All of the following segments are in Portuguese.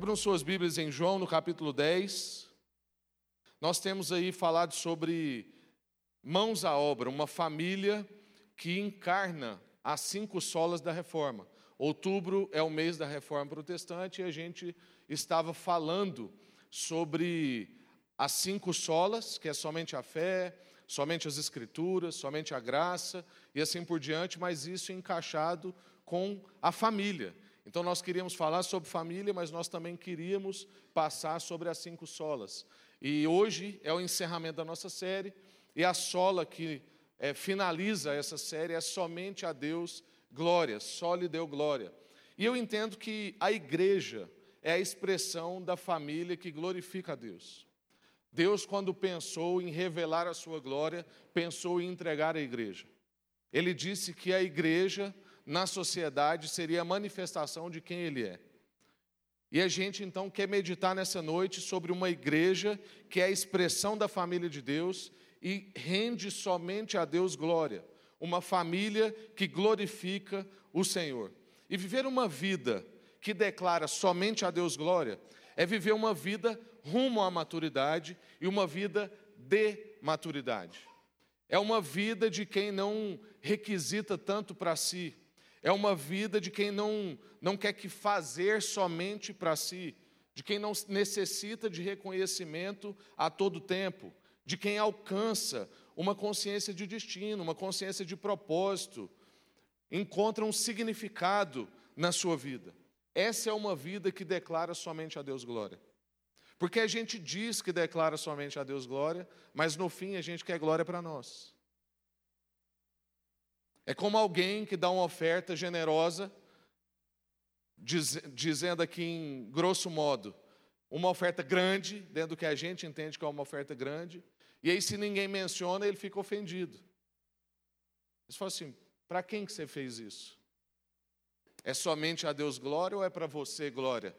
Abram suas Bíblias em João, no capítulo 10. Nós temos aí falado sobre mãos à obra, uma família que encarna as cinco solas da reforma. Outubro é o mês da reforma protestante e a gente estava falando sobre as cinco solas, que é somente a fé, somente as escrituras, somente a graça e assim por diante, mas isso encaixado com a família. Então nós queríamos falar sobre família, mas nós também queríamos passar sobre as cinco solas. E hoje é o encerramento da nossa série, e a sola que é, finaliza essa série é somente a Deus glória, só lhe deu glória. E eu entendo que a igreja é a expressão da família que glorifica a Deus. Deus, quando pensou em revelar a sua glória, pensou em entregar a igreja. Ele disse que a igreja na sociedade seria a manifestação de quem Ele é. E a gente então quer meditar nessa noite sobre uma igreja que é a expressão da família de Deus e rende somente a Deus glória. Uma família que glorifica o Senhor. E viver uma vida que declara somente a Deus glória é viver uma vida rumo à maturidade e uma vida de maturidade. É uma vida de quem não requisita tanto para si, é uma vida de quem não, não quer que fazer somente para si, de quem não necessita de reconhecimento a todo tempo, de quem alcança uma consciência de destino, uma consciência de propósito, encontra um significado na sua vida. Essa é uma vida que declara somente a Deus glória. Porque a gente diz que declara somente a Deus glória, mas no fim a gente quer glória para nós. É como alguém que dá uma oferta generosa, diz, dizendo aqui em grosso modo, uma oferta grande, dentro do que a gente entende que é uma oferta grande, e aí se ninguém menciona, ele fica ofendido. Ele fala assim: para quem que você fez isso? É somente a Deus glória ou é para você glória?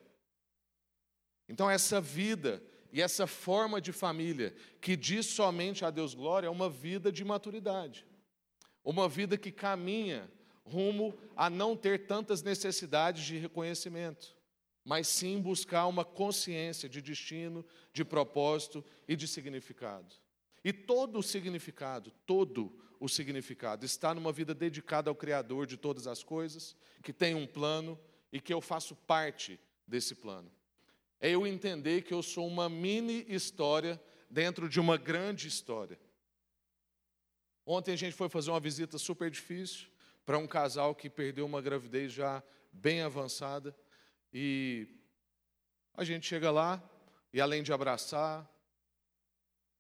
Então, essa vida e essa forma de família que diz somente a Deus glória é uma vida de maturidade. Uma vida que caminha rumo a não ter tantas necessidades de reconhecimento, mas sim buscar uma consciência de destino, de propósito e de significado. E todo o significado, todo o significado está numa vida dedicada ao Criador de todas as coisas, que tem um plano e que eu faço parte desse plano. É eu entender que eu sou uma mini história dentro de uma grande história. Ontem a gente foi fazer uma visita super difícil para um casal que perdeu uma gravidez já bem avançada. E a gente chega lá e, além de abraçar,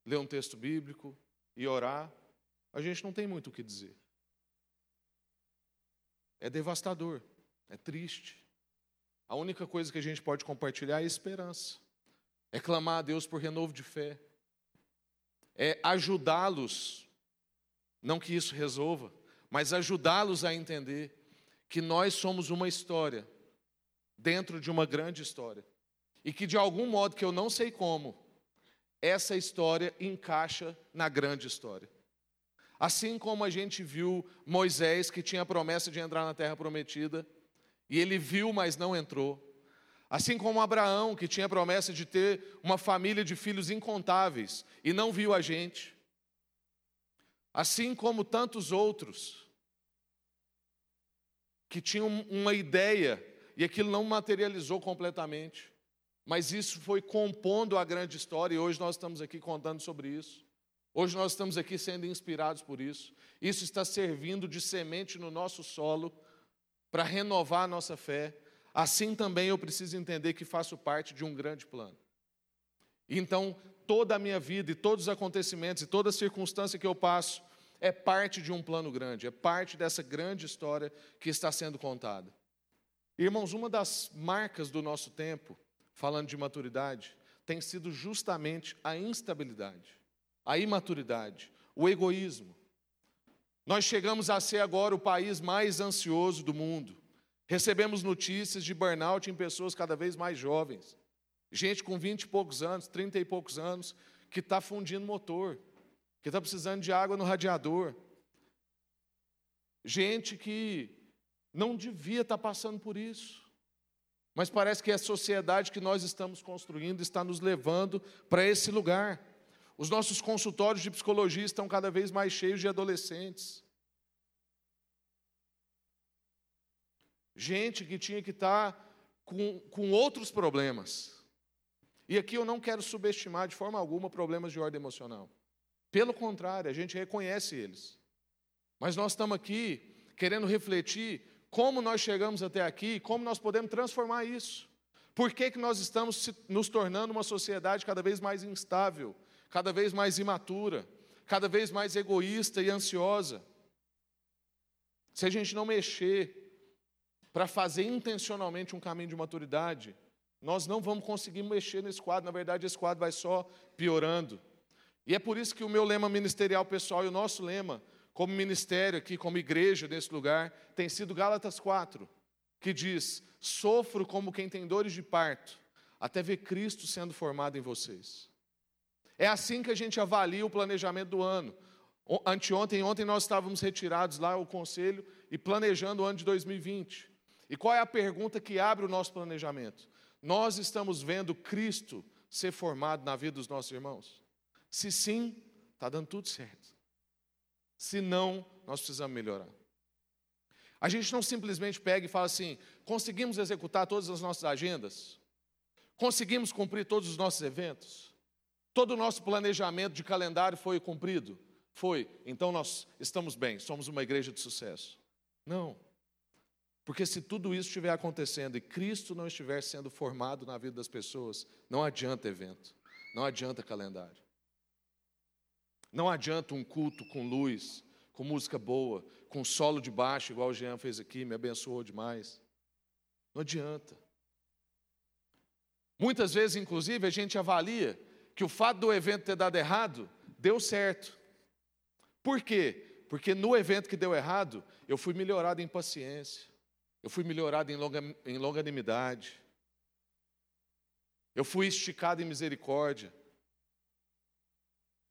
ler um texto bíblico e orar, a gente não tem muito o que dizer. É devastador, é triste. A única coisa que a gente pode compartilhar é esperança, é clamar a Deus por renovo de fé, é ajudá-los não que isso resolva, mas ajudá-los a entender que nós somos uma história dentro de uma grande história. E que de algum modo que eu não sei como, essa história encaixa na grande história. Assim como a gente viu Moisés, que tinha a promessa de entrar na terra prometida, e ele viu, mas não entrou. Assim como Abraão, que tinha a promessa de ter uma família de filhos incontáveis, e não viu a gente assim como tantos outros que tinham uma ideia e aquilo não materializou completamente, mas isso foi compondo a grande história e hoje nós estamos aqui contando sobre isso. Hoje nós estamos aqui sendo inspirados por isso. Isso está servindo de semente no nosso solo para renovar a nossa fé. Assim também eu preciso entender que faço parte de um grande plano. Então, toda a minha vida e todos os acontecimentos e toda circunstância que eu passo é parte de um plano grande, é parte dessa grande história que está sendo contada. Irmãos, uma das marcas do nosso tempo, falando de maturidade, tem sido justamente a instabilidade, a imaturidade, o egoísmo. Nós chegamos a ser agora o país mais ansioso do mundo. Recebemos notícias de burnout em pessoas cada vez mais jovens. Gente com 20 e poucos anos, 30 e poucos anos, que está fundindo motor, que está precisando de água no radiador. Gente que não devia estar tá passando por isso. Mas parece que a sociedade que nós estamos construindo está nos levando para esse lugar. Os nossos consultórios de psicologia estão cada vez mais cheios de adolescentes. Gente que tinha que estar com, com outros problemas. E aqui eu não quero subestimar de forma alguma problemas de ordem emocional. Pelo contrário, a gente reconhece eles. Mas nós estamos aqui querendo refletir como nós chegamos até aqui, como nós podemos transformar isso. Por que, que nós estamos nos tornando uma sociedade cada vez mais instável, cada vez mais imatura, cada vez mais egoísta e ansiosa? Se a gente não mexer para fazer intencionalmente um caminho de maturidade, nós não vamos conseguir mexer nesse quadro. Na verdade, esse quadro vai só piorando. E é por isso que o meu lema ministerial pessoal e o nosso lema como ministério aqui, como igreja nesse lugar, tem sido Gálatas 4, que diz: Sofro como quem tem dores de parto, até ver Cristo sendo formado em vocês. É assim que a gente avalia o planejamento do ano. Anteontem, ontem nós estávamos retirados lá ao conselho e planejando o ano de 2020. E qual é a pergunta que abre o nosso planejamento? Nós estamos vendo Cristo ser formado na vida dos nossos irmãos? Se sim, está dando tudo certo. Se não, nós precisamos melhorar. A gente não simplesmente pega e fala assim: conseguimos executar todas as nossas agendas? Conseguimos cumprir todos os nossos eventos? Todo o nosso planejamento de calendário foi cumprido? Foi. Então nós estamos bem, somos uma igreja de sucesso. Não. Porque se tudo isso estiver acontecendo e Cristo não estiver sendo formado na vida das pessoas, não adianta evento, não adianta calendário. Não adianta um culto com luz, com música boa, com solo de baixo, igual o Jean fez aqui, me abençoou demais. Não adianta. Muitas vezes, inclusive, a gente avalia que o fato do evento ter dado errado deu certo. Por quê? Porque no evento que deu errado, eu fui melhorado em paciência, eu fui melhorado em, longa, em longanimidade, eu fui esticado em misericórdia,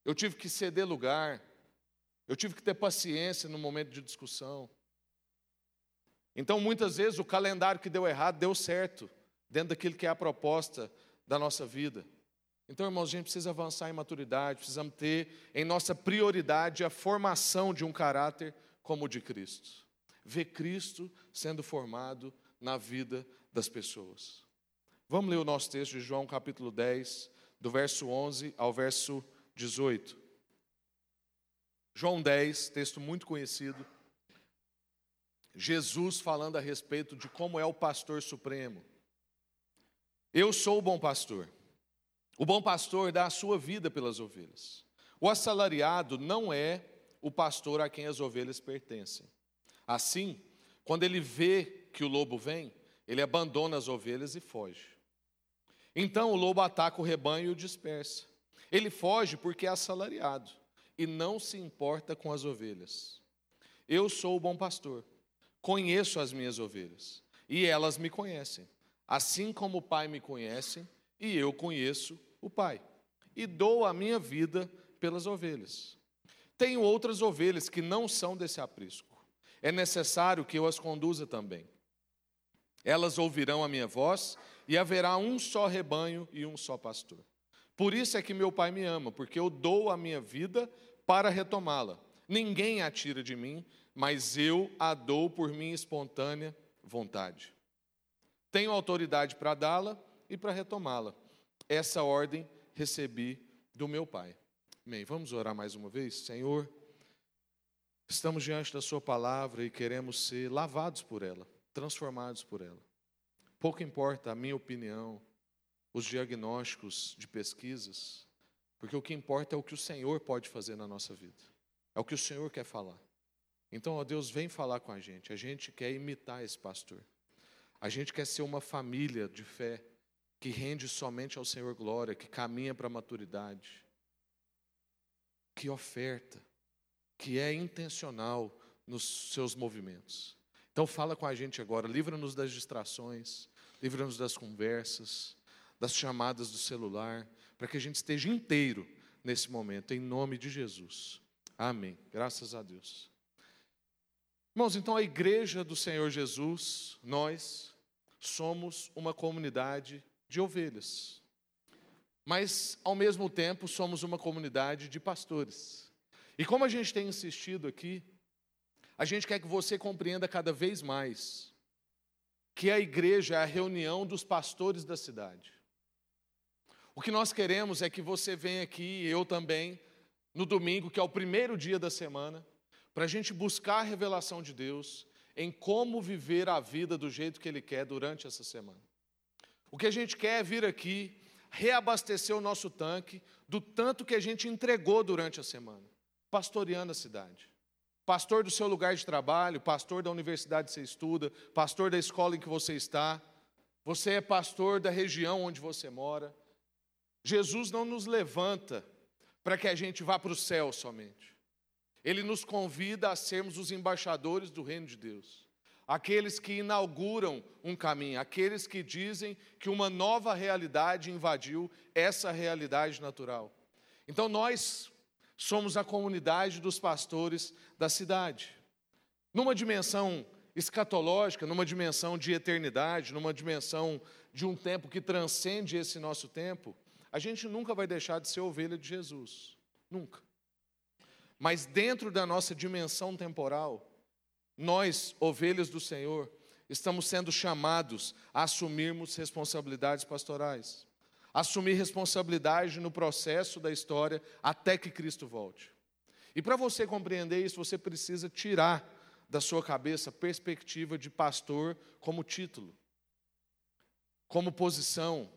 eu tive que ceder lugar. Eu tive que ter paciência no momento de discussão. Então, muitas vezes, o calendário que deu errado deu certo, dentro daquilo que é a proposta da nossa vida. Então, irmãos, a gente precisa avançar em maturidade, precisamos ter em nossa prioridade a formação de um caráter como o de Cristo. Ver Cristo sendo formado na vida das pessoas. Vamos ler o nosso texto de João capítulo 10, do verso 11 ao verso 18. João 10, texto muito conhecido. Jesus falando a respeito de como é o pastor supremo. Eu sou o bom pastor. O bom pastor dá a sua vida pelas ovelhas. O assalariado não é o pastor a quem as ovelhas pertencem. Assim, quando ele vê que o lobo vem, ele abandona as ovelhas e foge. Então o lobo ataca o rebanho e o dispersa. Ele foge porque é assalariado e não se importa com as ovelhas. Eu sou o bom pastor, conheço as minhas ovelhas e elas me conhecem, assim como o Pai me conhece e eu conheço o Pai, e dou a minha vida pelas ovelhas. Tenho outras ovelhas que não são desse aprisco. É necessário que eu as conduza também. Elas ouvirão a minha voz e haverá um só rebanho e um só pastor. Por isso é que meu Pai me ama, porque eu dou a minha vida para retomá-la. Ninguém a tira de mim, mas eu a dou por minha espontânea vontade. Tenho autoridade para dá-la e para retomá-la. Essa ordem recebi do meu Pai. Amém. Vamos orar mais uma vez? Senhor, estamos diante da Sua palavra e queremos ser lavados por ela, transformados por ela. Pouco importa a minha opinião, os diagnósticos de pesquisas, porque o que importa é o que o Senhor pode fazer na nossa vida, é o que o Senhor quer falar. Então, ó Deus, vem falar com a gente. A gente quer imitar esse pastor. A gente quer ser uma família de fé que rende somente ao Senhor glória, que caminha para a maturidade, que oferta, que é intencional nos seus movimentos. Então, fala com a gente agora. Livra-nos das distrações, livra-nos das conversas das chamadas do celular, para que a gente esteja inteiro nesse momento, em nome de Jesus. Amém. Graças a Deus. Irmãos, então a igreja do Senhor Jesus, nós, somos uma comunidade de ovelhas. Mas, ao mesmo tempo, somos uma comunidade de pastores. E como a gente tem insistido aqui, a gente quer que você compreenda cada vez mais que a igreja é a reunião dos pastores da cidade. O que nós queremos é que você venha aqui, eu também, no domingo, que é o primeiro dia da semana, para a gente buscar a revelação de Deus em como viver a vida do jeito que Ele quer durante essa semana. O que a gente quer é vir aqui, reabastecer o nosso tanque do tanto que a gente entregou durante a semana, pastoreando a cidade. Pastor do seu lugar de trabalho, pastor da universidade que você estuda, pastor da escola em que você está, você é pastor da região onde você mora. Jesus não nos levanta para que a gente vá para o céu somente. Ele nos convida a sermos os embaixadores do reino de Deus. Aqueles que inauguram um caminho, aqueles que dizem que uma nova realidade invadiu essa realidade natural. Então nós somos a comunidade dos pastores da cidade. Numa dimensão escatológica, numa dimensão de eternidade, numa dimensão de um tempo que transcende esse nosso tempo, a gente nunca vai deixar de ser ovelha de Jesus. Nunca. Mas dentro da nossa dimensão temporal, nós, ovelhas do Senhor, estamos sendo chamados a assumirmos responsabilidades pastorais. Assumir responsabilidade no processo da história até que Cristo volte. E para você compreender isso, você precisa tirar da sua cabeça a perspectiva de pastor como título, como posição,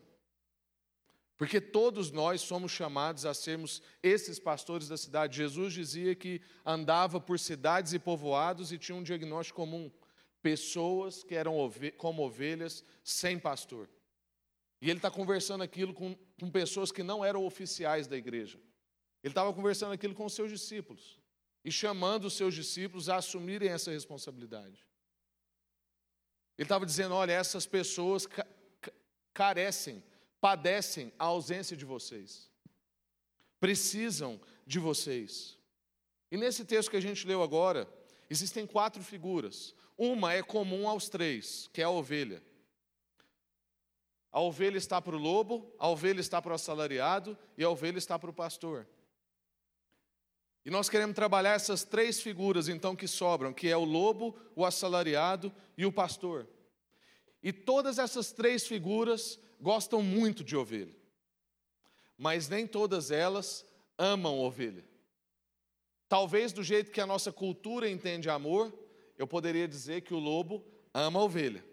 porque todos nós somos chamados a sermos esses pastores da cidade. Jesus dizia que andava por cidades e povoados e tinha um diagnóstico comum: pessoas que eram como ovelhas sem pastor. E ele está conversando aquilo com, com pessoas que não eram oficiais da igreja. Ele estava conversando aquilo com os seus discípulos e chamando os seus discípulos a assumirem essa responsabilidade. Ele estava dizendo: olha, essas pessoas carecem padecem a ausência de vocês, precisam de vocês. E nesse texto que a gente leu agora, existem quatro figuras. Uma é comum aos três, que é a ovelha. A ovelha está para o lobo, a ovelha está para o assalariado e a ovelha está para o pastor. E nós queremos trabalhar essas três figuras, então, que sobram, que é o lobo, o assalariado e o pastor. E todas essas três figuras gostam muito de ovelha, mas nem todas elas amam ovelha. Talvez do jeito que a nossa cultura entende amor, eu poderia dizer que o lobo ama a ovelha.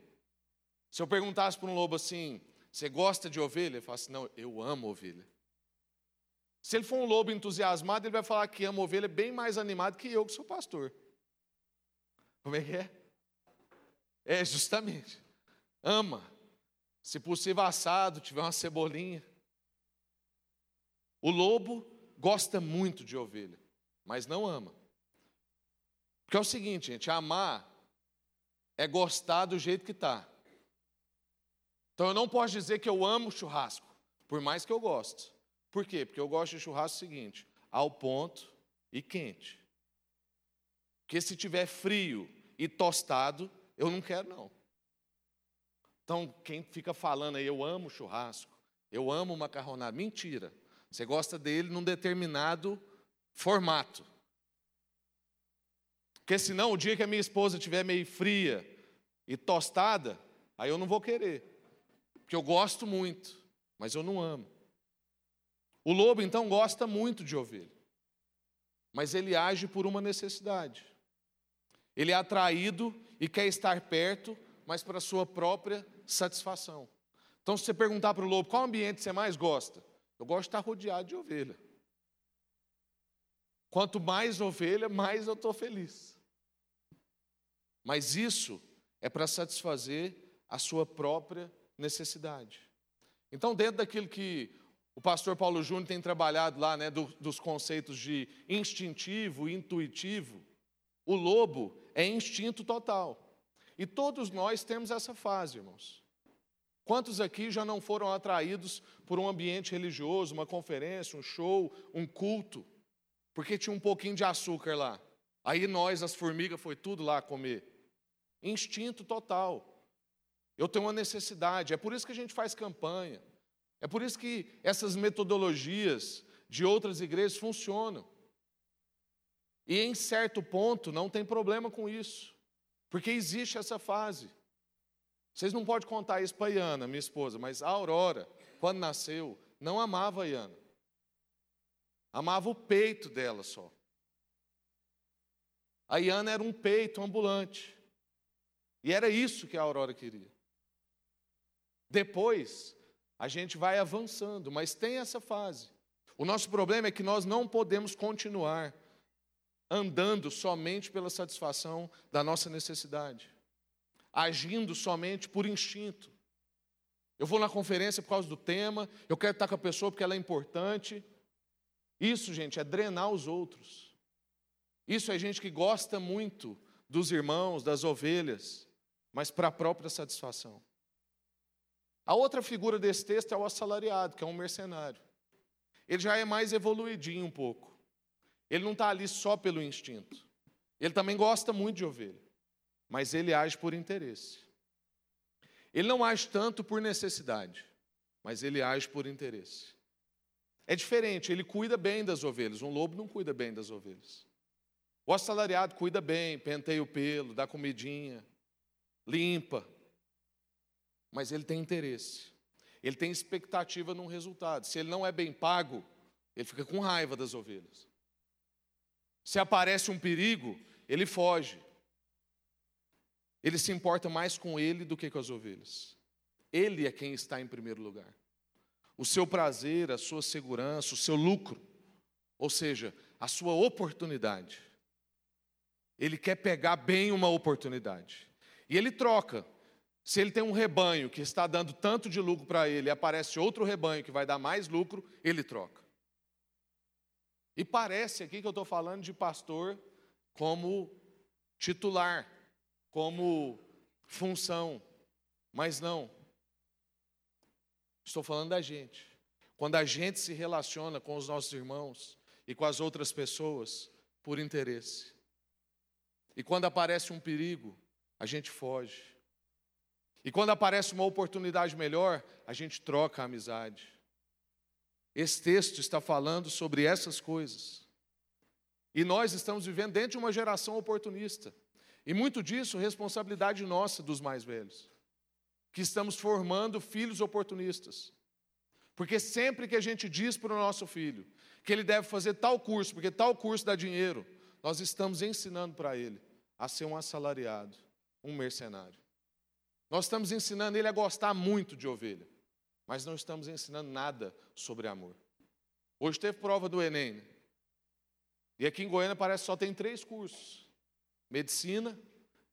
Se eu perguntasse para um lobo assim, você gosta de ovelha? Ele fala assim, não, eu amo ovelha. Se ele for um lobo entusiasmado, ele vai falar que ama ovelha bem mais animado que eu, que sou pastor. Como é que é? É, justamente. Ama. Se possível, assado, tiver uma cebolinha. O lobo gosta muito de ovelha, mas não ama. Porque é o seguinte, gente, amar é gostar do jeito que está. Então eu não posso dizer que eu amo churrasco, por mais que eu goste. Por quê? Porque eu gosto de churrasco seguinte, ao ponto e quente. Porque se tiver frio e tostado, eu não quero não. Então, quem fica falando aí, eu amo churrasco, eu amo macarronada, mentira. Você gosta dele num determinado formato. Porque senão, o dia que a minha esposa estiver meio fria e tostada, aí eu não vou querer. Porque eu gosto muito, mas eu não amo. O lobo, então, gosta muito de ovelha. Mas ele age por uma necessidade. Ele é atraído e quer estar perto, mas para sua própria satisfação. Então, se você perguntar para o lobo qual ambiente você mais gosta, eu gosto de estar rodeado de ovelha. Quanto mais ovelha, mais eu estou feliz. Mas isso é para satisfazer a sua própria necessidade. Então, dentro daquilo que o pastor Paulo Júnior tem trabalhado lá, né, do, dos conceitos de instintivo intuitivo, o lobo é instinto total. E todos nós temos essa fase, irmãos. Quantos aqui já não foram atraídos por um ambiente religioso, uma conferência, um show, um culto, porque tinha um pouquinho de açúcar lá? Aí nós, as formigas, foi tudo lá comer. Instinto total. Eu tenho uma necessidade. É por isso que a gente faz campanha. É por isso que essas metodologias de outras igrejas funcionam. E em certo ponto não tem problema com isso, porque existe essa fase. Vocês não podem contar isso para a Iana, minha esposa, mas a Aurora, quando nasceu, não amava a Iana. Amava o peito dela só. A Iana era um peito ambulante. E era isso que a Aurora queria. Depois, a gente vai avançando, mas tem essa fase. O nosso problema é que nós não podemos continuar andando somente pela satisfação da nossa necessidade, agindo somente por instinto. Eu vou na conferência por causa do tema, eu quero estar com a pessoa porque ela é importante. Isso, gente, é drenar os outros. Isso é gente que gosta muito dos irmãos, das ovelhas, mas para a própria satisfação. A outra figura desse texto é o assalariado, que é um mercenário. Ele já é mais evoluidinho um pouco. Ele não está ali só pelo instinto. Ele também gosta muito de ovelha, mas ele age por interesse. Ele não age tanto por necessidade, mas ele age por interesse. É diferente, ele cuida bem das ovelhas. Um lobo não cuida bem das ovelhas. O assalariado cuida bem, penteia o pelo, dá comidinha, limpa. Mas ele tem interesse. Ele tem expectativa num resultado. Se ele não é bem pago, ele fica com raiva das ovelhas. Se aparece um perigo, ele foge. Ele se importa mais com ele do que com as ovelhas. Ele é quem está em primeiro lugar. O seu prazer, a sua segurança, o seu lucro, ou seja, a sua oportunidade. Ele quer pegar bem uma oportunidade. E ele troca. Se ele tem um rebanho que está dando tanto de lucro para ele e aparece outro rebanho que vai dar mais lucro, ele troca. E parece aqui que eu estou falando de pastor como titular, como função, mas não. Estou falando da gente. Quando a gente se relaciona com os nossos irmãos e com as outras pessoas por interesse. E quando aparece um perigo, a gente foge. E quando aparece uma oportunidade melhor, a gente troca a amizade. Esse texto está falando sobre essas coisas. E nós estamos vivendo dentro de uma geração oportunista. E muito disso responsabilidade nossa dos mais velhos, que estamos formando filhos oportunistas. Porque sempre que a gente diz para o nosso filho que ele deve fazer tal curso, porque tal curso dá dinheiro, nós estamos ensinando para ele a ser um assalariado, um mercenário. Nós estamos ensinando ele a gostar muito de ovelha mas não estamos ensinando nada sobre amor. Hoje teve prova do Enem. Né? E aqui em Goiânia parece que só tem três cursos: medicina,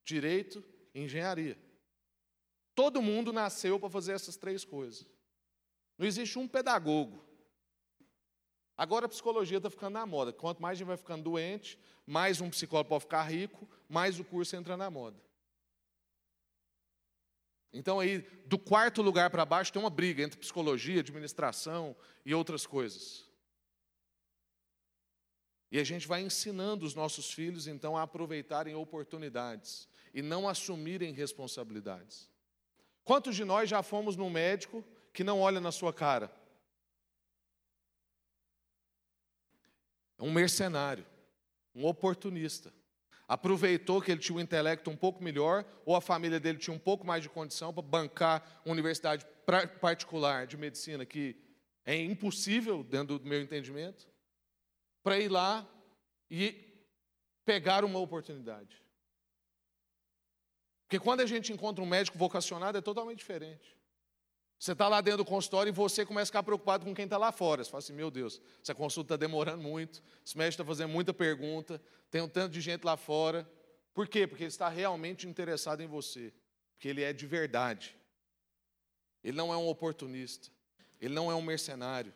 direito e engenharia. Todo mundo nasceu para fazer essas três coisas. Não existe um pedagogo. Agora a psicologia está ficando na moda. Quanto mais a gente vai ficando doente, mais um psicólogo pode ficar rico, mais o curso entra na moda. Então, aí, do quarto lugar para baixo, tem uma briga entre psicologia, administração e outras coisas. E a gente vai ensinando os nossos filhos, então, a aproveitarem oportunidades e não assumirem responsabilidades. Quantos de nós já fomos num médico que não olha na sua cara? É um mercenário, um oportunista aproveitou que ele tinha um intelecto um pouco melhor, ou a família dele tinha um pouco mais de condição para bancar uma universidade particular de medicina, que é impossível, dentro do meu entendimento, para ir lá e pegar uma oportunidade. Porque quando a gente encontra um médico vocacionado, é totalmente diferente. Você está lá dentro do consultório e você começa a ficar preocupado com quem está lá fora. Você fala assim: meu Deus, essa consulta está demorando muito, esse médico está fazendo muita pergunta, tem um tanto de gente lá fora. Por quê? Porque ele está realmente interessado em você. Porque ele é de verdade. Ele não é um oportunista. Ele não é um mercenário.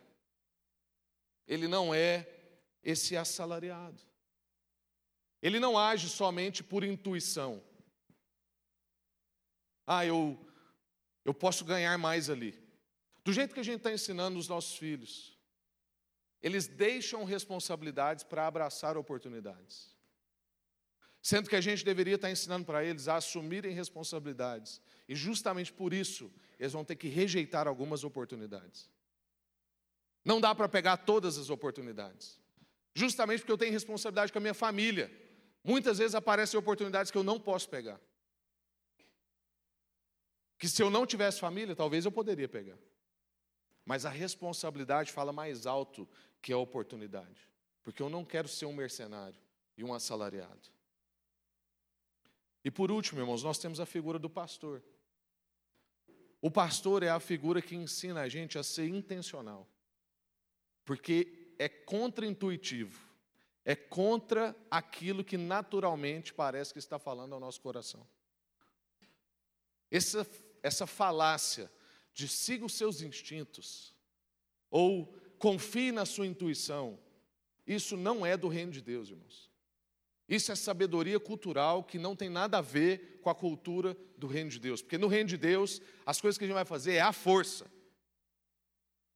Ele não é esse assalariado. Ele não age somente por intuição. Ah, eu eu posso ganhar mais ali. Do jeito que a gente está ensinando os nossos filhos, eles deixam responsabilidades para abraçar oportunidades. Sendo que a gente deveria estar ensinando para eles a assumirem responsabilidades. E justamente por isso, eles vão ter que rejeitar algumas oportunidades. Não dá para pegar todas as oportunidades. Justamente porque eu tenho responsabilidade com a minha família. Muitas vezes aparecem oportunidades que eu não posso pegar. Que se eu não tivesse família, talvez eu poderia pegar. Mas a responsabilidade fala mais alto que a oportunidade. Porque eu não quero ser um mercenário e um assalariado. E por último, irmãos, nós temos a figura do pastor. O pastor é a figura que ensina a gente a ser intencional. Porque é contraintuitivo, é contra aquilo que naturalmente parece que está falando ao nosso coração. Essa, essa falácia de siga os seus instintos, ou confie na sua intuição, isso não é do reino de Deus, irmãos. Isso é sabedoria cultural que não tem nada a ver com a cultura do reino de Deus. Porque no reino de Deus, as coisas que a gente vai fazer é a força.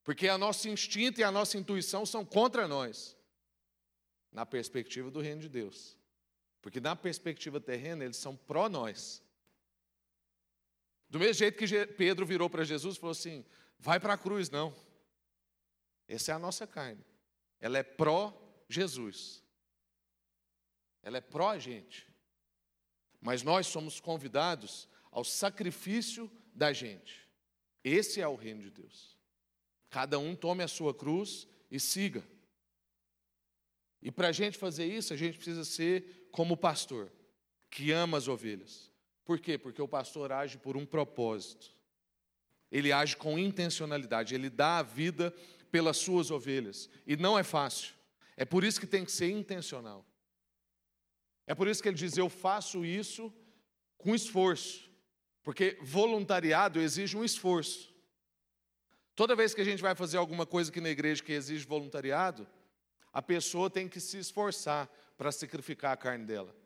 Porque a nosso instinto e a nossa intuição são contra nós. Na perspectiva do reino de Deus. Porque na perspectiva terrena, eles são pró nós. Do mesmo jeito que Pedro virou para Jesus e falou assim: vai para a cruz, não. Essa é a nossa carne. Ela é pró-Jesus. Ela é pró-gente. Mas nós somos convidados ao sacrifício da gente. Esse é o reino de Deus. Cada um tome a sua cruz e siga. E para a gente fazer isso, a gente precisa ser como o pastor, que ama as ovelhas. Por quê? Porque o pastor age por um propósito. Ele age com intencionalidade, ele dá a vida pelas suas ovelhas. E não é fácil. É por isso que tem que ser intencional. É por isso que ele diz: Eu faço isso com esforço. Porque voluntariado exige um esforço. Toda vez que a gente vai fazer alguma coisa aqui na igreja que exige voluntariado, a pessoa tem que se esforçar para sacrificar a carne dela.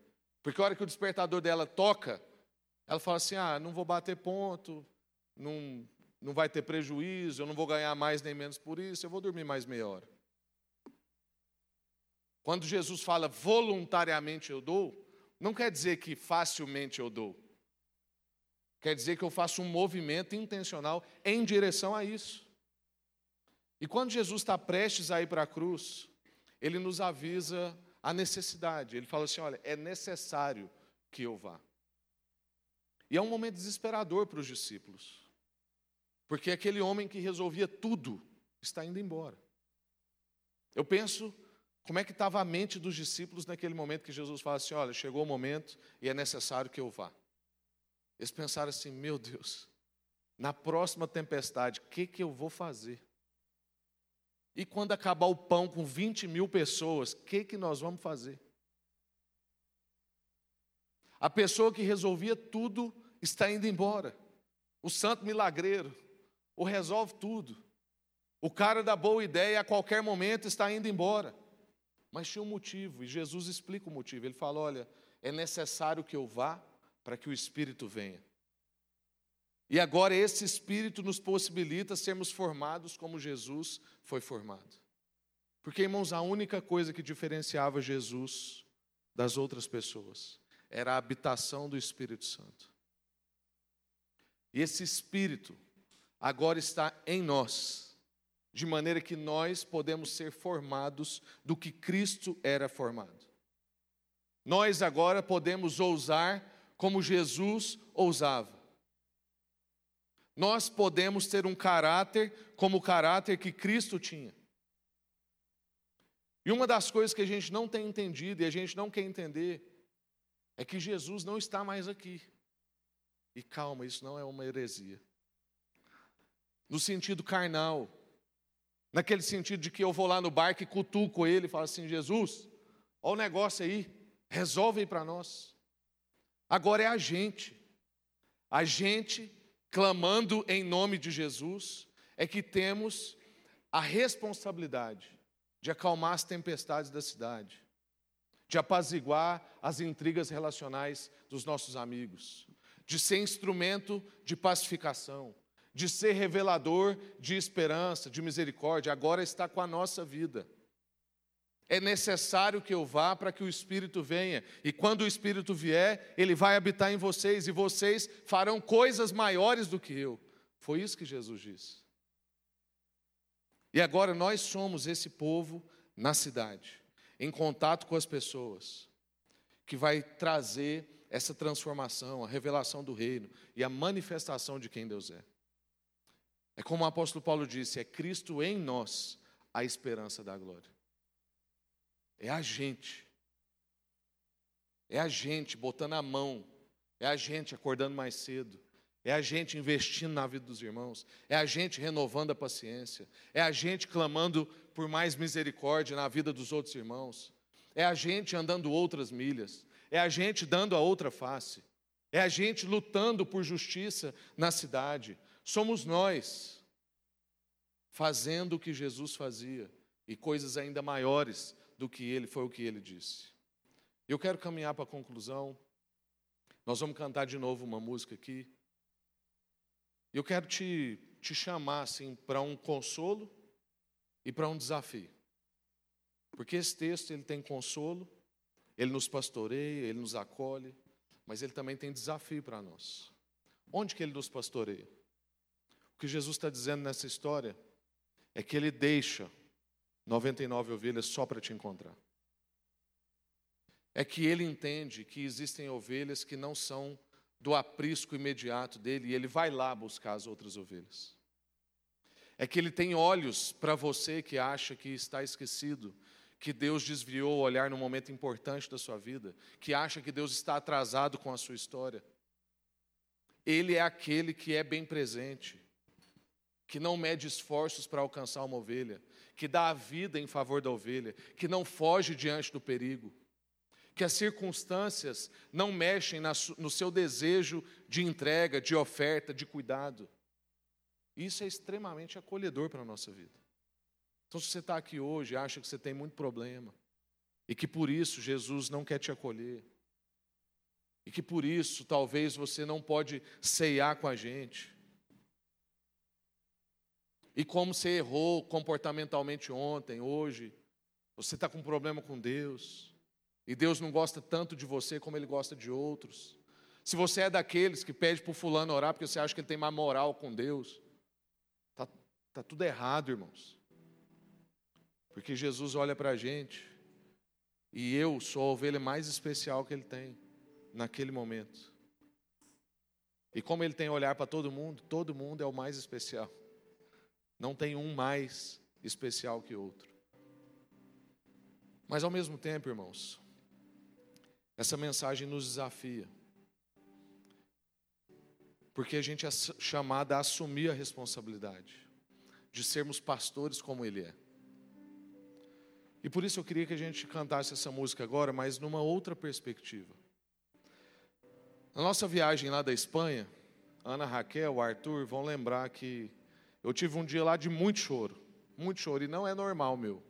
Porque a hora que o despertador dela toca, ela fala assim: ah, não vou bater ponto, não, não vai ter prejuízo, eu não vou ganhar mais nem menos por isso, eu vou dormir mais meia hora. Quando Jesus fala voluntariamente eu dou, não quer dizer que facilmente eu dou. Quer dizer que eu faço um movimento intencional em direção a isso. E quando Jesus está prestes a ir para a cruz, ele nos avisa a necessidade. Ele fala assim: olha, é necessário que eu vá. E é um momento desesperador para os discípulos, porque aquele homem que resolvia tudo está indo embora. Eu penso como é que estava a mente dos discípulos naquele momento que Jesus fala assim: olha, chegou o momento e é necessário que eu vá. Eles pensaram assim: meu Deus, na próxima tempestade, o que, que eu vou fazer? E quando acabar o pão com 20 mil pessoas, o que, que nós vamos fazer? A pessoa que resolvia tudo está indo embora. O santo milagreiro, o resolve tudo. O cara da boa ideia a qualquer momento está indo embora. Mas tinha um motivo, e Jesus explica o motivo. Ele fala: olha, é necessário que eu vá para que o Espírito venha. E agora esse Espírito nos possibilita sermos formados como Jesus foi formado. Porque, irmãos, a única coisa que diferenciava Jesus das outras pessoas era a habitação do Espírito Santo. E esse Espírito agora está em nós, de maneira que nós podemos ser formados do que Cristo era formado. Nós agora podemos ousar como Jesus ousava. Nós podemos ter um caráter como o caráter que Cristo tinha. E uma das coisas que a gente não tem entendido e a gente não quer entender é que Jesus não está mais aqui. E calma, isso não é uma heresia. No sentido carnal, naquele sentido de que eu vou lá no barco e cutuco ele e falo assim: Jesus, olha o negócio aí, resolve aí para nós. Agora é a gente, a gente clamando em nome de Jesus, é que temos a responsabilidade de acalmar as tempestades da cidade, de apaziguar as intrigas relacionais dos nossos amigos, de ser instrumento de pacificação, de ser revelador de esperança, de misericórdia, agora está com a nossa vida. É necessário que eu vá para que o Espírito venha. E quando o Espírito vier, ele vai habitar em vocês e vocês farão coisas maiores do que eu. Foi isso que Jesus disse. E agora nós somos esse povo na cidade, em contato com as pessoas, que vai trazer essa transformação, a revelação do reino e a manifestação de quem Deus é. É como o apóstolo Paulo disse: é Cristo em nós a esperança da glória. É a gente. É a gente botando a mão. É a gente acordando mais cedo. É a gente investindo na vida dos irmãos. É a gente renovando a paciência. É a gente clamando por mais misericórdia na vida dos outros irmãos. É a gente andando outras milhas. É a gente dando a outra face. É a gente lutando por justiça na cidade. Somos nós fazendo o que Jesus fazia e coisas ainda maiores do que ele, foi o que ele disse. Eu quero caminhar para a conclusão. Nós vamos cantar de novo uma música aqui. Eu quero te, te chamar assim para um consolo e para um desafio. Porque esse texto ele tem consolo, ele nos pastoreia, ele nos acolhe, mas ele também tem desafio para nós. Onde que ele nos pastoreia? O que Jesus está dizendo nessa história é que ele deixa 99 ovelhas só para te encontrar. É que ele entende que existem ovelhas que não são do aprisco imediato dele e ele vai lá buscar as outras ovelhas. É que ele tem olhos para você que acha que está esquecido, que Deus desviou o olhar num momento importante da sua vida, que acha que Deus está atrasado com a sua história. Ele é aquele que é bem presente, que não mede esforços para alcançar uma ovelha, que dá a vida em favor da ovelha, que não foge diante do perigo que as circunstâncias não mexem no seu desejo de entrega, de oferta, de cuidado. Isso é extremamente acolhedor para a nossa vida. Então, se você está aqui hoje e acha que você tem muito problema, e que por isso Jesus não quer te acolher, e que por isso talvez você não pode ceiar com a gente, e como você errou comportamentalmente ontem, hoje, você está com um problema com Deus, e Deus não gosta tanto de você como Ele gosta de outros. Se você é daqueles que pede para o fulano orar porque você acha que ele tem mais moral com Deus, está tá tudo errado, irmãos. Porque Jesus olha para a gente e eu sou a ovelha mais especial que Ele tem naquele momento. E como Ele tem olhar para todo mundo, todo mundo é o mais especial. Não tem um mais especial que outro. Mas ao mesmo tempo, irmãos, essa mensagem nos desafia. Porque a gente é chamada a assumir a responsabilidade de sermos pastores como Ele é. E por isso eu queria que a gente cantasse essa música agora, mas numa outra perspectiva. Na nossa viagem lá da Espanha, Ana Raquel, Arthur vão lembrar que eu tive um dia lá de muito choro, muito choro, e não é normal meu.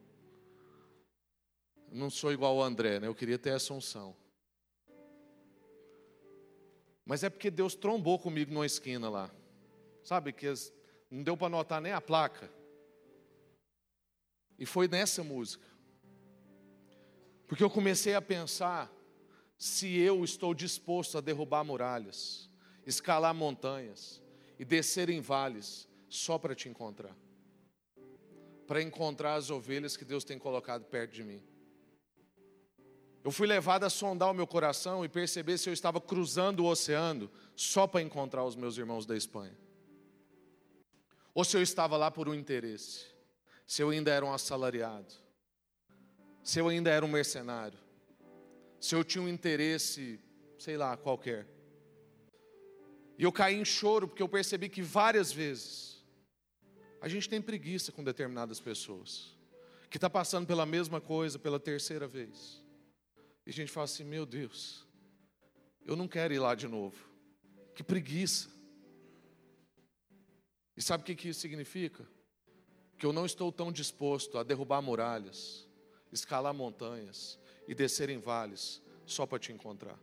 não sou igual o André, né? Eu queria ter essa unção. Mas é porque Deus trombou comigo numa esquina lá. Sabe que não deu para notar nem a placa. E foi nessa música. Porque eu comecei a pensar se eu estou disposto a derrubar muralhas, escalar montanhas e descer em vales só para te encontrar. Para encontrar as ovelhas que Deus tem colocado perto de mim. Eu fui levado a sondar o meu coração e perceber se eu estava cruzando o oceano só para encontrar os meus irmãos da Espanha. Ou se eu estava lá por um interesse, se eu ainda era um assalariado, se eu ainda era um mercenário, se eu tinha um interesse, sei lá, qualquer. E eu caí em choro porque eu percebi que várias vezes a gente tem preguiça com determinadas pessoas, que está passando pela mesma coisa pela terceira vez. E a gente fala assim: meu Deus, eu não quero ir lá de novo. Que preguiça. E sabe o que, isso significa? Que eu não estou tão disposto a derrubar muralhas, escalar montanhas e descer em vales só para te encontrar.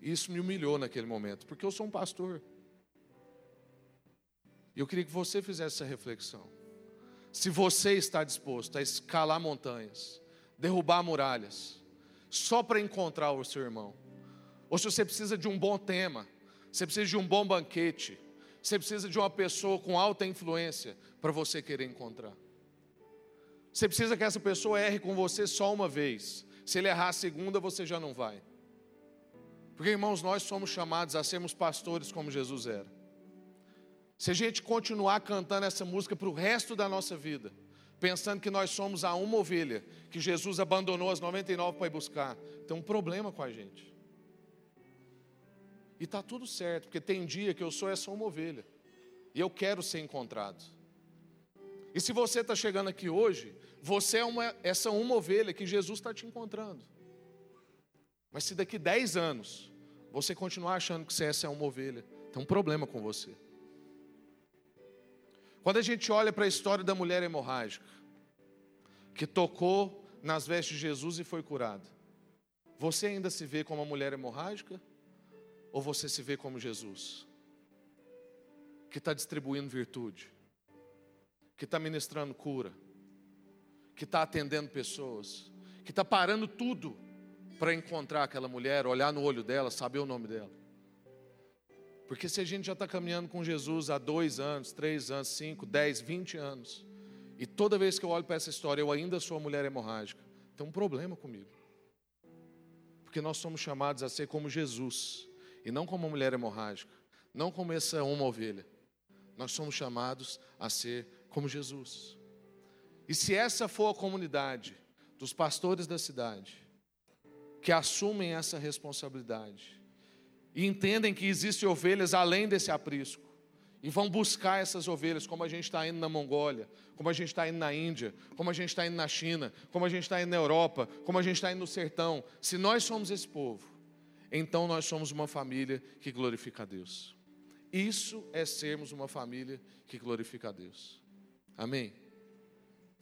Isso me humilhou naquele momento, porque eu sou um pastor. E eu queria que você fizesse essa reflexão. Se você está disposto a escalar montanhas, derrubar muralhas, só para encontrar o seu irmão. Ou se você precisa de um bom tema, você precisa de um bom banquete, você precisa de uma pessoa com alta influência para você querer encontrar. Você precisa que essa pessoa erre com você só uma vez. Se ele errar a segunda, você já não vai. Porque, irmãos, nós somos chamados a sermos pastores como Jesus era. Se a gente continuar cantando essa música para o resto da nossa vida, pensando que nós somos a uma ovelha, que Jesus abandonou as 99 para ir buscar, tem um problema com a gente. E está tudo certo, porque tem dia que eu sou essa uma ovelha. E eu quero ser encontrado. E se você está chegando aqui hoje, você é uma, essa uma ovelha que Jesus está te encontrando. Mas se daqui 10 anos você continuar achando que você é essa é uma ovelha, tem um problema com você. Quando a gente olha para a história da mulher hemorrágica, que tocou nas vestes de Jesus e foi curada, você ainda se vê como uma mulher hemorrágica? Ou você se vê como Jesus, que está distribuindo virtude, que está ministrando cura, que está atendendo pessoas, que está parando tudo para encontrar aquela mulher, olhar no olho dela, saber o nome dela. Porque se a gente já está caminhando com Jesus há dois anos, três anos, cinco, dez, vinte anos, e toda vez que eu olho para essa história eu ainda sou mulher hemorrágica, tem um problema comigo. Porque nós somos chamados a ser como Jesus. E não como uma mulher hemorrágica, não como essa uma ovelha. Nós somos chamados a ser como Jesus. E se essa for a comunidade dos pastores da cidade, que assumem essa responsabilidade e entendem que existem ovelhas além desse aprisco, e vão buscar essas ovelhas, como a gente está indo na Mongólia, como a gente está indo na Índia, como a gente está indo na China, como a gente está indo na Europa, como a gente está indo no sertão. Se nós somos esse povo, então nós somos uma família que glorifica a Deus. Isso é sermos uma família que glorifica a Deus. Amém?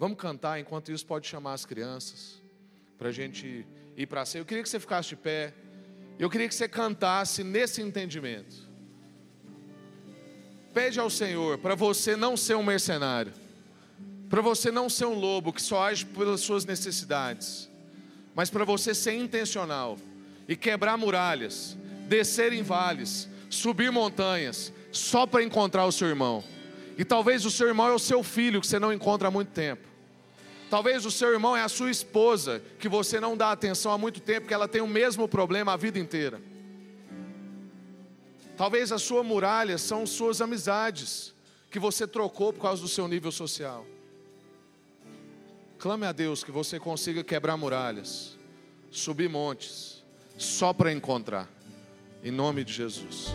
Vamos cantar, enquanto isso pode chamar as crianças, para a gente ir para a ceia. Eu queria que você ficasse de pé, eu queria que você cantasse nesse entendimento. Pede ao Senhor para você não ser um mercenário, para você não ser um lobo que só age pelas suas necessidades, mas para você ser intencional e quebrar muralhas, descer em vales, subir montanhas, só para encontrar o seu irmão. E talvez o seu irmão é o seu filho que você não encontra há muito tempo. Talvez o seu irmão é a sua esposa que você não dá atenção há muito tempo, que ela tem o mesmo problema a vida inteira. Talvez a sua muralha são suas amizades que você trocou por causa do seu nível social. Clame a Deus que você consiga quebrar muralhas, subir montes só para encontrar. Em nome de Jesus.